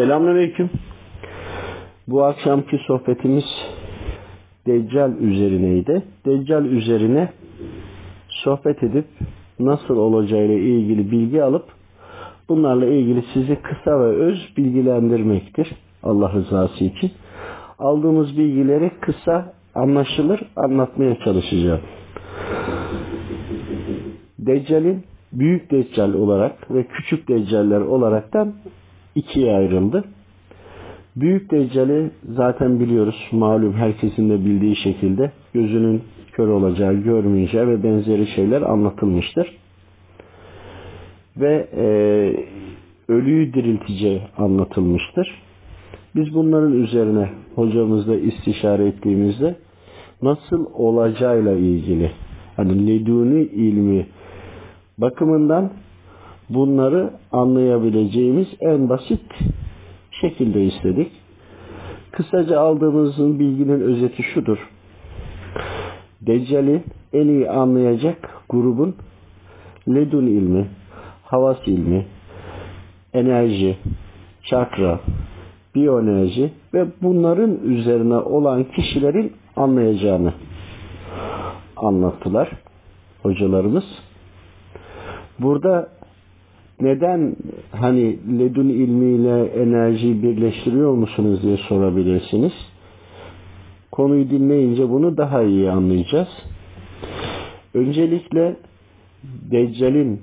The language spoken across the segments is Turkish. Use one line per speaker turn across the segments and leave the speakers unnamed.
Selamünaleyküm. Bu akşamki sohbetimiz Deccal üzerineydi. Deccal üzerine sohbet edip nasıl olacağıyla ilgili bilgi alıp bunlarla ilgili sizi kısa ve öz bilgilendirmektir. Allah rızası için. Aldığımız bilgileri kısa anlaşılır anlatmaya çalışacağım. Deccal'in büyük deccal olarak ve küçük deccaller olaraktan ikiye ayrıldı. Büyük deccali zaten biliyoruz malum herkesin de bildiği şekilde gözünün kör olacağı, görmeyeceği ve benzeri şeyler anlatılmıştır. Ve e, ölüyü dirilteceği anlatılmıştır. Biz bunların üzerine hocamızla istişare ettiğimizde nasıl olacağıyla ilgili hani leduni ilmi bakımından bunları anlayabileceğimiz en basit şekilde istedik. Kısaca aldığımızın bilginin özeti şudur. Deccal'i en iyi anlayacak grubun ledun ilmi, havas ilmi, enerji, çakra, biyoenerji ve bunların üzerine olan kişilerin anlayacağını anlattılar hocalarımız. Burada neden hani ledun ilmiyle enerjiyi birleştiriyor musunuz diye sorabilirsiniz. Konuyu dinleyince bunu daha iyi anlayacağız. Öncelikle Deccal'in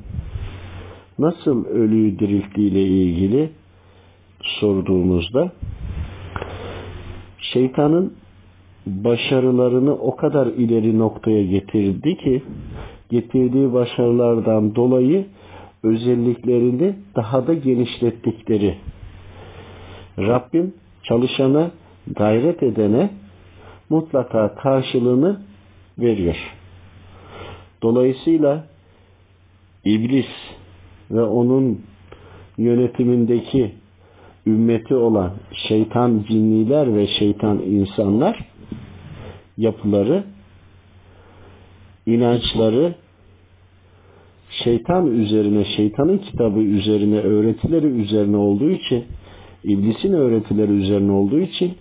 nasıl ölüyü dirilttiğiyle ilgili sorduğumuzda şeytanın başarılarını o kadar ileri noktaya getirdi ki getirdiği başarılardan dolayı özelliklerini daha da genişlettikleri. Rabbim çalışana, gayret edene mutlaka karşılığını veriyor. Dolayısıyla iblis ve onun yönetimindeki ümmeti olan şeytan cinniler ve şeytan insanlar yapıları, inançları şeytan üzerine, şeytanın kitabı üzerine, öğretileri üzerine olduğu için, iblisin öğretileri üzerine olduğu için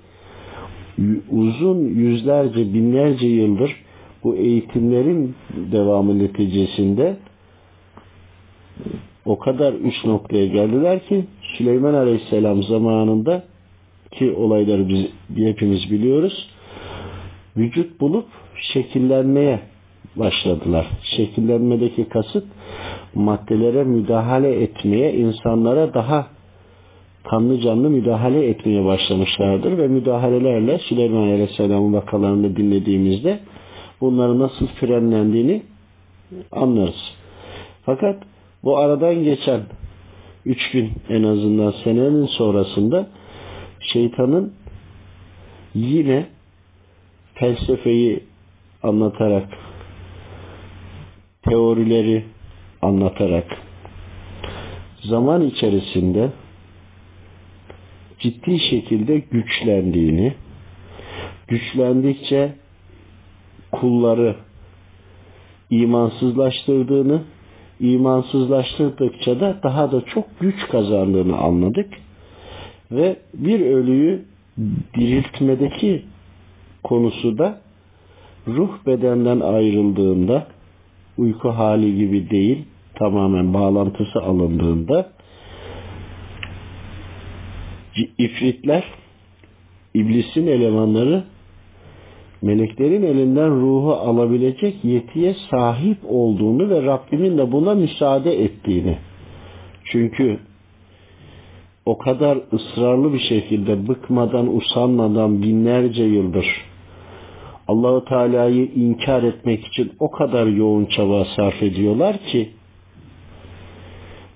uzun yüzlerce, binlerce yıldır bu eğitimlerin devamı neticesinde o kadar üç noktaya geldiler ki Süleyman Aleyhisselam zamanında ki olayları biz hepimiz biliyoruz vücut bulup şekillenmeye başladılar. Şekillenmedeki kasıt maddelere müdahale etmeye, insanlara daha kanlı canlı müdahale etmeye başlamışlardır ve müdahalelerle Süleyman Aleyhisselam'ın vakalarını dinlediğimizde bunların nasıl frenlendiğini anlarız. Fakat bu aradan geçen üç gün en azından senenin sonrasında şeytanın yine felsefeyi anlatarak teorileri anlatarak zaman içerisinde ciddi şekilde güçlendiğini, güçlendikçe kulları imansızlaştırdığını, imansızlaştırdıkça da daha da çok güç kazandığını anladık. Ve bir ölüyü diriltmedeki konusu da ruh bedenden ayrıldığında uyku hali gibi değil, tamamen bağlantısı alındığında ifritler, iblisin elemanları meleklerin elinden ruhu alabilecek yetiye sahip olduğunu ve Rabbimin de buna müsaade ettiğini. Çünkü o kadar ısrarlı bir şekilde bıkmadan, usanmadan binlerce yıldır Allahu Teala'yı inkar etmek için o kadar yoğun çaba sarf ediyorlar ki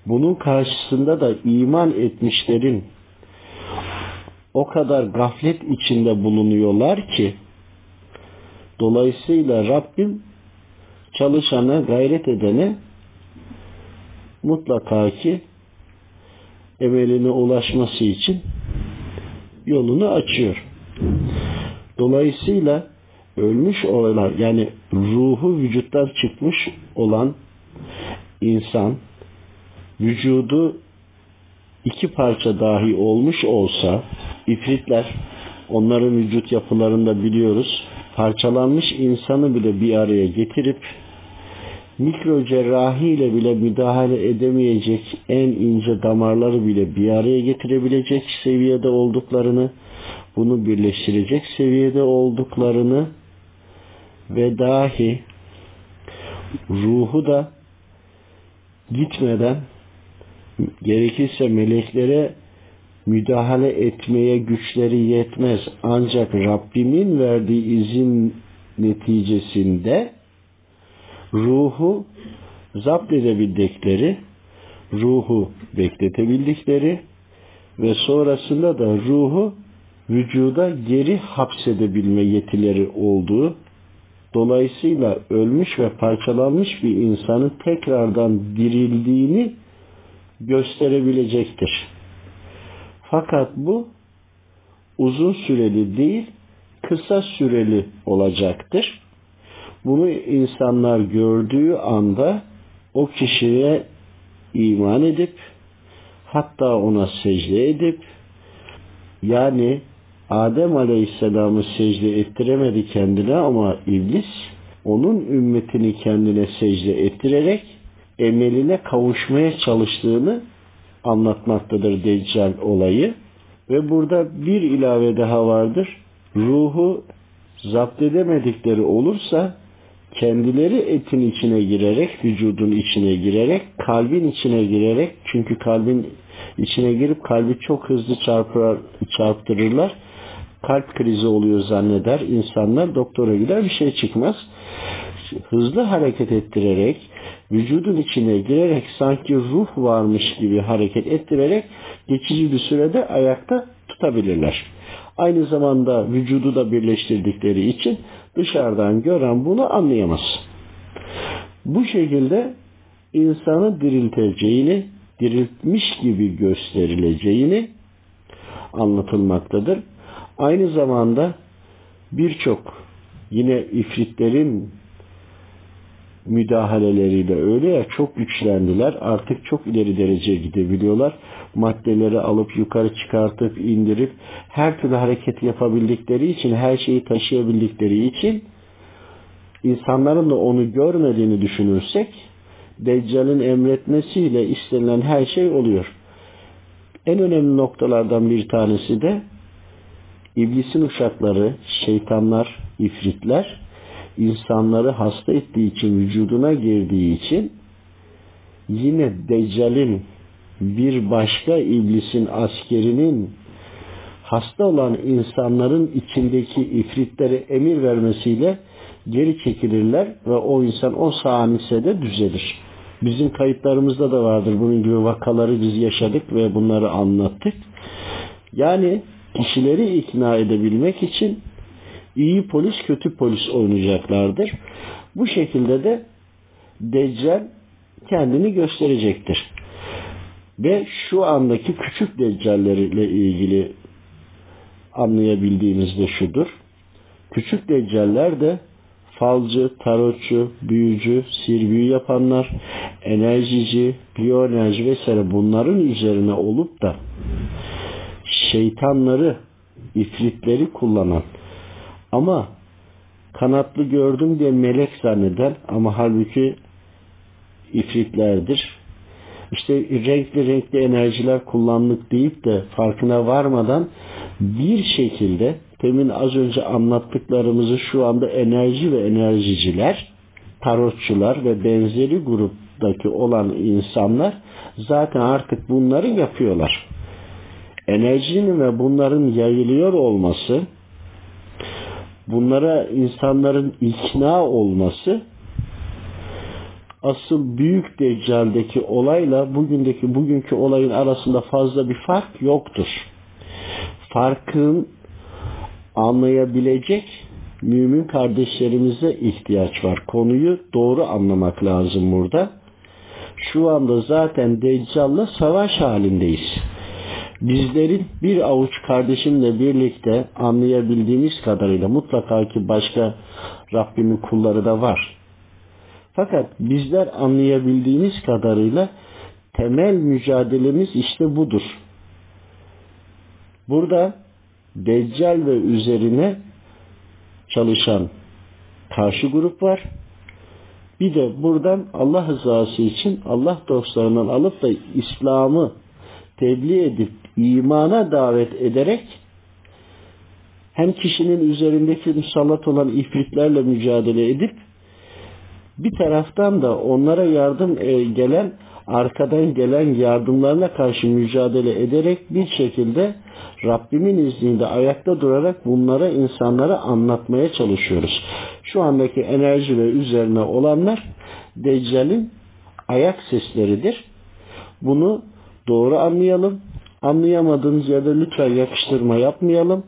bunun karşısında da iman etmişlerin o kadar gaflet içinde bulunuyorlar ki dolayısıyla Rabbim çalışana, gayret edene mutlaka ki emeline ulaşması için yolunu açıyor. Dolayısıyla ölmüş olan yani ruhu vücuttan çıkmış olan insan vücudu iki parça dahi olmuş olsa ifritler onların vücut yapılarında biliyoruz parçalanmış insanı bile bir araya getirip mikro cerrahiyle bile müdahale edemeyecek en ince damarları bile bir araya getirebilecek seviyede olduklarını, bunu birleştirecek seviyede olduklarını ve dahi ruhu da gitmeden gerekirse meleklere müdahale etmeye güçleri yetmez. Ancak Rabbimin verdiği izin neticesinde ruhu zapt edebildikleri, ruhu bekletebildikleri ve sonrasında da ruhu vücuda geri hapsedebilme yetileri olduğu dolayısıyla ölmüş ve parçalanmış bir insanın tekrardan dirildiğini gösterebilecektir. Fakat bu uzun süreli değil, kısa süreli olacaktır. Bunu insanlar gördüğü anda o kişiye iman edip hatta ona secde edip yani Adem Aleyhisselam'ı secde ettiremedi kendine ama iblis onun ümmetini kendine secde ettirerek emeline kavuşmaya çalıştığını anlatmaktadır Deccal olayı. Ve burada bir ilave daha vardır. Ruhu zapt edemedikleri olursa kendileri etin içine girerek, vücudun içine girerek, kalbin içine girerek, çünkü kalbin içine girip kalbi çok hızlı çarpar, çarptırırlar. Kalp krizi oluyor zanneder insanlar. Doktora gider bir şey çıkmaz. Hızlı hareket ettirerek, vücudun içine girerek sanki ruh varmış gibi hareket ettirerek geçici bir sürede ayakta tutabilirler. Aynı zamanda vücudu da birleştirdikleri için dışarıdan gören bunu anlayamaz. Bu şekilde insanı dirilteceğini, diriltmiş gibi gösterileceğini anlatılmaktadır. Aynı zamanda birçok yine ifritlerin müdahaleleriyle öyle ya çok güçlendiler. Artık çok ileri dereceye gidebiliyorlar. Maddeleri alıp yukarı çıkartıp indirip her türlü hareket yapabildikleri için, her şeyi taşıyabildikleri için insanların da onu görmediğini düşünürsek Deccal'in emretmesiyle istenilen her şey oluyor. En önemli noktalardan bir tanesi de iblisin uşakları, şeytanlar, ifritler insanları hasta ettiği için, vücuduna girdiği için yine Deccal'in bir başka iblisin askerinin hasta olan insanların içindeki ifritlere emir vermesiyle geri çekilirler ve o insan o saniyede düzelir. Bizim kayıtlarımızda da vardır bunun gibi vakaları biz yaşadık ve bunları anlattık. Yani kişileri ikna edebilmek için iyi polis kötü polis oynayacaklardır. Bu şekilde de Deccal kendini gösterecektir. Ve şu andaki küçük deccallerle ilgili anlayabildiğimiz de şudur. Küçük deccaller de falcı, tarotçu, büyücü, sirbüyü yapanlar, enerjici, biyoenerji vesaire bunların üzerine olup da şeytanları, ifritleri kullanan ama kanatlı gördüm diye melek zanneden ama halbuki ifritlerdir. İşte renkli renkli enerjiler kullandık deyip de farkına varmadan bir şekilde temin az önce anlattıklarımızı şu anda enerji ve enerjiciler, tarotçular ve benzeri gruptaki olan insanlar zaten artık bunları yapıyorlar. Enerjinin ve bunların yayılıyor olması bunlara insanların ikna olması asıl büyük deccaldeki olayla bugündeki bugünkü olayın arasında fazla bir fark yoktur. Farkın anlayabilecek mümin kardeşlerimize ihtiyaç var. Konuyu doğru anlamak lazım burada. Şu anda zaten Deccal'la savaş halindeyiz bizlerin bir avuç kardeşimle birlikte anlayabildiğimiz kadarıyla mutlaka ki başka Rabbimin kulları da var. Fakat bizler anlayabildiğimiz kadarıyla temel mücadelemiz işte budur. Burada Deccal ve üzerine çalışan karşı grup var. Bir de buradan Allah rızası için Allah dostlarından alıp da İslam'ı tebliğ edip imana davet ederek hem kişinin üzerindeki musallat olan ifritlerle mücadele edip bir taraftan da onlara yardım e, gelen arkadan gelen yardımlarına karşı mücadele ederek bir şekilde Rabbimin izniyle ayakta durarak bunlara insanlara anlatmaya çalışıyoruz. Şu andaki enerji ve üzerine olanlar Deccal'in ayak sesleridir. Bunu doğru anlayalım. Anlayamadığınız yerde lütfen yakıştırma yapmayalım.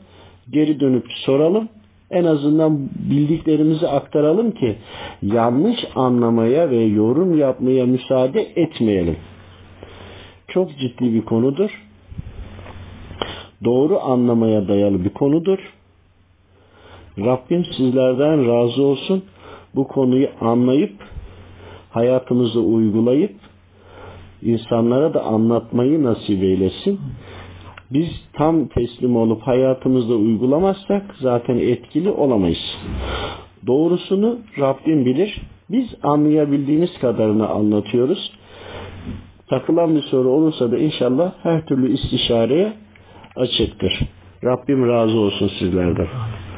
Geri dönüp soralım. En azından bildiklerimizi aktaralım ki yanlış anlamaya ve yorum yapmaya müsaade etmeyelim. Çok ciddi bir konudur. Doğru anlamaya dayalı bir konudur. Rabbim sizlerden razı olsun. Bu konuyu anlayıp hayatımızda uygulayıp insanlara da anlatmayı nasip eylesin. Biz tam teslim olup hayatımızda uygulamazsak zaten etkili olamayız. Doğrusunu Rabbim bilir. Biz anlayabildiğimiz kadarını anlatıyoruz. Takılan bir soru olursa da inşallah her türlü istişareye açıktır. Rabbim razı olsun sizlerden.